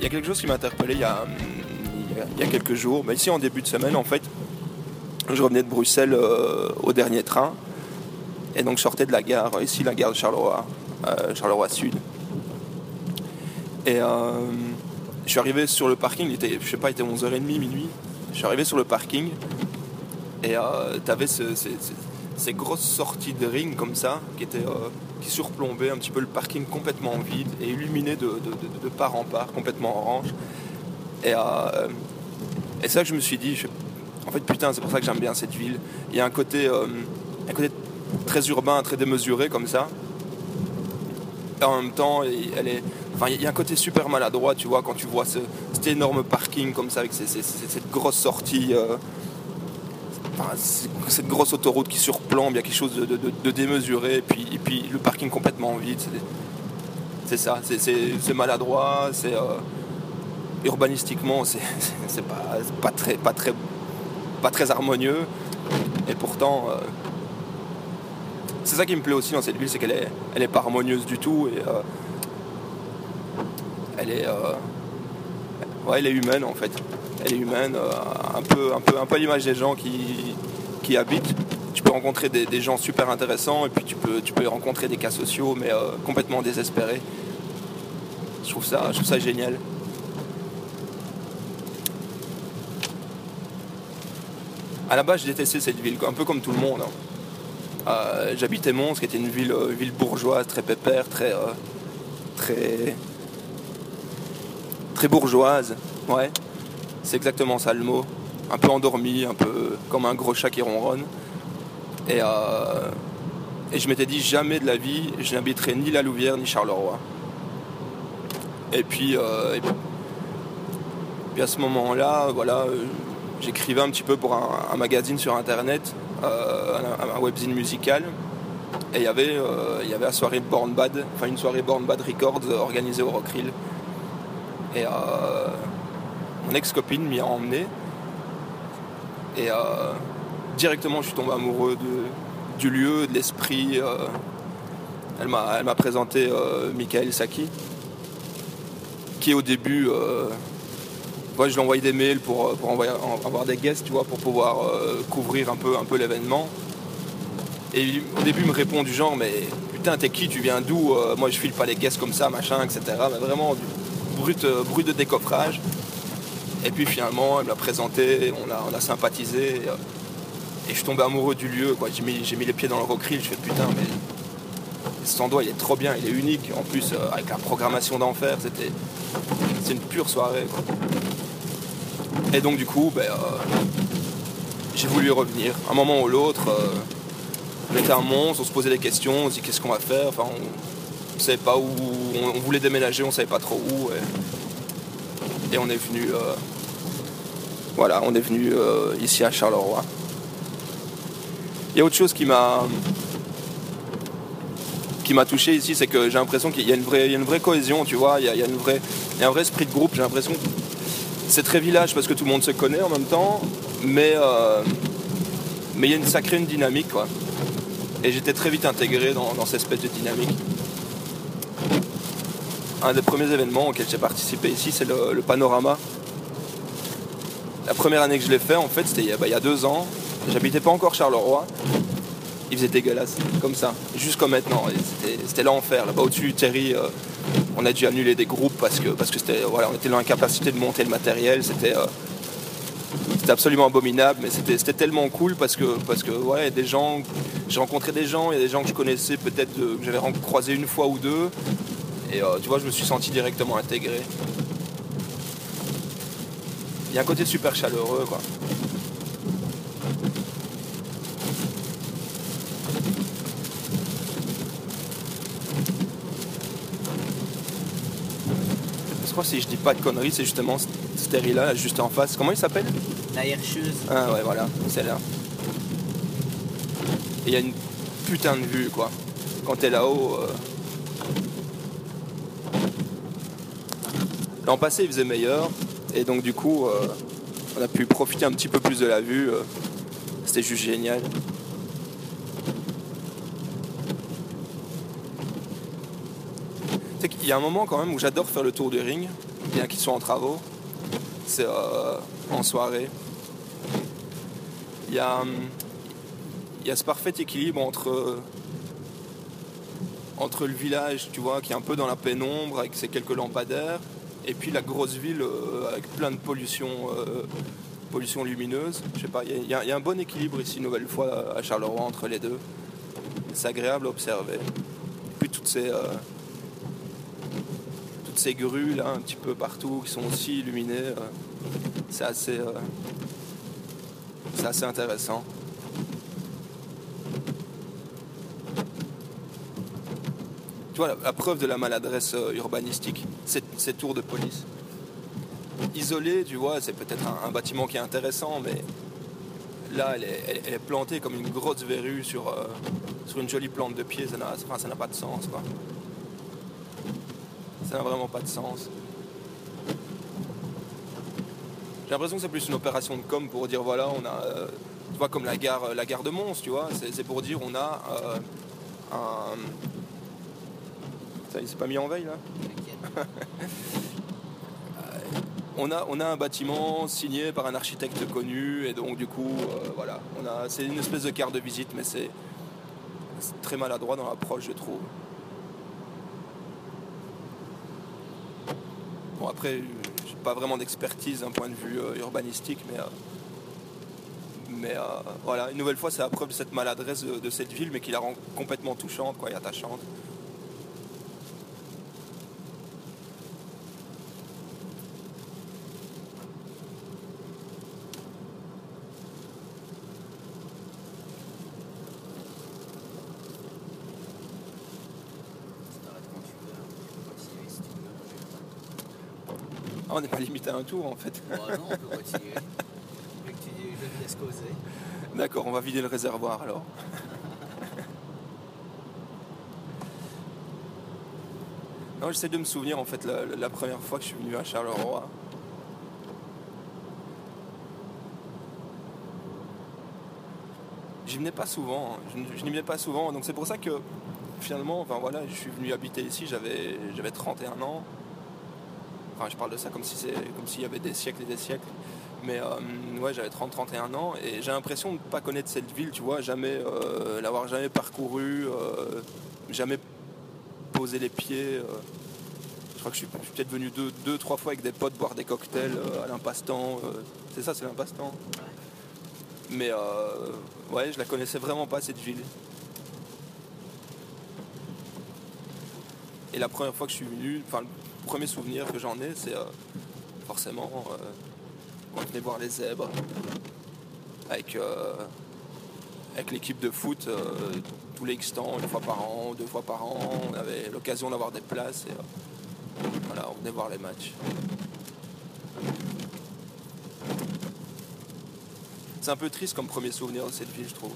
il y a quelque chose qui m'a interpellé il y a, il y a quelques jours. Mais ici, en début de semaine, en fait, je revenais de Bruxelles euh, au dernier train. Et donc, je sortais de la gare, ici, la gare de Charleroi, euh, Charleroi Sud. Et euh, je suis arrivé sur le parking, il était, je sais pas, il était 11h30, minuit. Je suis arrivé sur le parking et tu avais ces grosses sorties de ring comme ça qui, étaient, qui surplombaient un petit peu le parking complètement vide et illuminé de, de part en part, complètement orange. Et, euh, et ça que je me suis dit, en fait putain c'est pour ça que j'aime bien cette ville. Il y a un côté, euh, un côté très urbain, très démesuré comme ça. Et en même temps, elle est, enfin, il y a un côté super maladroit, tu vois, quand tu vois ce, cet énorme parking comme ça avec cette grosse sortie. Euh, cette grosse autoroute qui surplombe, il y a quelque chose de, démesuré, et puis, et puis le parking complètement vide. C'est ça, c'est maladroit, c'est urbanistiquement, c'est pas, pas, très, pas, très, pas très harmonieux. Et pourtant, euh, c'est ça qui me plaît aussi dans cette ville, c'est qu'elle est, elle est pas harmonieuse du tout. Et, euh, elle est, euh, elle est humaine en fait. Elle est humaine, un peu, un peu, un peu l'image des gens qui, qui habitent. Tu peux rencontrer des, gens super intéressants et puis tu peux, tu peux rencontrer des cas sociaux mais complètement désespérés. Je trouve ça, je trouve ça génial. À la base, je détestais cette ville, un peu comme tout le monde. Hein. Euh, j'habitais Mons, qui était une ville, euh, ville bourgeoise, très pépère, très, euh, très, très bourgeoise. Ouais, c'est exactement ça le mot. Un peu endormi, un peu comme un gros chat qui ronronne. Et, et je m'étais dit jamais de la vie, je n'habiterai ni la Louvière ni Charleroi. Et puis, et puis à ce moment-là, voilà j'écrivais un petit peu pour un, magazine sur internet, euh, un, webzine musical. Et il y avait, euh, il y avait la soirée Born Bad, enfin une soirée Born Bad Records organisée au Rockrill. Et euh, mon ex-copine m'y a emmené. Et directement je suis tombé amoureux du lieu, de l'esprit. elle m'a présenté Michael Saki, qui au début je lui envoyé des mails pour, euh, pour envoyer, avoir des guests, tu vois, pour pouvoir euh, couvrir un peu, un peu l'événement. Et au début, il me répond du genre, mais putain, t'es qui, tu viens d'où? Euh, Moi, je file pas les guests comme ça, machin, etc. Mais vraiment, brut, brut de décoffrage. Et puis finalement, elle m'a présenté, on a, sympathisé. Et, je suis tombé amoureux du lieu. J'ai mis, les pieds dans le rockrill, je fais putain, mais cet endroit, il est trop bien, il est unique. En plus, avec la programmation d'enfer, c'était c'est une pure soirée. Et donc du coup, ben, euh, j'ai voulu revenir. Un moment ou l'autre, euh, on était un monstre, on se posait des questions, on se dit qu'est-ce qu'on va faire? Ne savait pas où, on, voulait déménager, on savait pas trop où. Et, on est venu, euh, voilà, on est venu ici à Charleroi. Il y a autre chose qui m'a qui m'a touché ici, c'est que j'ai l'impression qu'il y a une vraie, une vraie cohésion, tu vois, il y a, une vraie, il y a un vrai esprit de groupe. J'ai l'impression c'est très village parce que tout le monde se connaît en même temps, mais euh, mais il y a une sacrée une dynamique quoi. Et j'étais très vite intégré dans, cette espèce de dynamique. Un des premiers événements auxquels j'ai participé ici, c'est le, panorama. La première année que je l'ai fait, en fait, c'était il, y a bah, deux ans. J'habitais pas encore Charleroi. Il faisait dégueulasse, comme ça, comme maintenant. C'était l'enfer. Là-bas au-dessus, Terry, euh, on a dû annuler des groupes parce que parce que c'était était dans l'incapacité de monter le matériel, c'était euh, absolument abominable, mais c'était tellement cool parce que parce des gens, j'ai rencontré des gens, il y a des gens que je connaissais peut-être que j'avais croisé une fois ou deux, et euh, tu vois, je me suis senti directement intégré. Il y a un côté super chaleureux, quoi. si je dis pas de conneries, c'est justement cette là juste en face. Comment il s'appelle? La Herscheuse. Ah ouais, voilà, c'est là. Et il y a une putain de vue, quoi. Quand t'es là-haut. Euh, l'an passé, il faisait meilleur. Et donc, du coup, euh, on a pu profiter un petit peu plus de la vue. Euh, c'était juste génial. Il y a un moment quand même où j'adore faire le tour du ring. bien qu'ils soient en travaux. C'est euh, en soirée. Il y a, il y a ce parfait équilibre entre, entre le village, tu vois, qui est un peu dans la pénombre avec ses quelques lampadaires, et puis la grosse ville euh, avec plein de pollution, euh, pollution lumineuse. Je sais pas, il y, a- un bon équilibre ici, nouvelle fois, à Charleroi, entre les deux. C'est agréable à observer. Puis toutes ces, euh, ces grues là, un petit peu partout, qui sont aussi illuminées, c'est assez, c'est assez intéressant. Tu vois, la, la preuve de la maladresse euh, urbanistique, ces tours de police? Isolé, tu vois, c'est peut-être un, bâtiment qui est intéressant, mais là, elle est, plantée comme une grosse verrue sur, euh, sur une jolie plante de pied. Ça n'a pas de sens. Ça n'a vraiment pas de sens. J'ai l'impression que c'est plus une opération de com pour dire voilà, on a, euh, tu vois, comme la gare, de Mons, tu vois, c'est pour dire on a un. Ça, il s'est pas mis en veille là on a, on a un bâtiment signé par un architecte connu et donc du coup euh, voilà. On a c'est une espèce de carte de visite mais c'est très maladroit dans l'approche je trouve. Bon après j'ai pas vraiment d'expertise d'un point de vue euh, urbanistique mais euh, mais voilà. Une nouvelle fois c'est la preuve de cette maladresse de, de cette ville mais qui la rend complètement touchante quoi et attachante T'arrêtes quand tu veux, hein. tu peux continuer si tu veux. je- Ah, on n'est pas limité à un tour en fait non, on peut continuer. Je veux que tu je te laisse causer. D'accord, on va vider le réservoir alors. non, j'essaie de me souvenir en fait la, la première fois que je suis venu à Charleroi. J'y venais pas souvent, hein. je, je n'y venais pas souvent, donc c'est pour ça que finalement, enfin voilà, je suis venu habiter ici, j'avais j'avais 31 ans. Je parle de ça comme si c'est comme s'il y avait des siècles et des siècles. Mais euh, ouais, j'avais 30-31 ans et j'ai l'impression de ne pas connaître cette ville, tu vois, jamais euh, l'avoir jamais parcouru, euh, jamais posé les pieds. je crois que je suis, peut-être venu deux, deux, trois fois avec des potes boire des cocktails à euh. c'est ça, c'est l'impasse-temps. Mais ouais, je la connaissais vraiment pas cette ville. Et la première fois que je suis venu, enfin premier souvenir que j'en ai, c'est euh, forcément euh, on venait voir les zèbres avec, euh, avec l'équipe de foot euh, tous les X une fois par an, deux fois par an. On avait l'occasion d'avoir des places et euh, voilà, on venait voir les matchs. C'est un peu triste comme premier souvenir de cette ville, je trouve.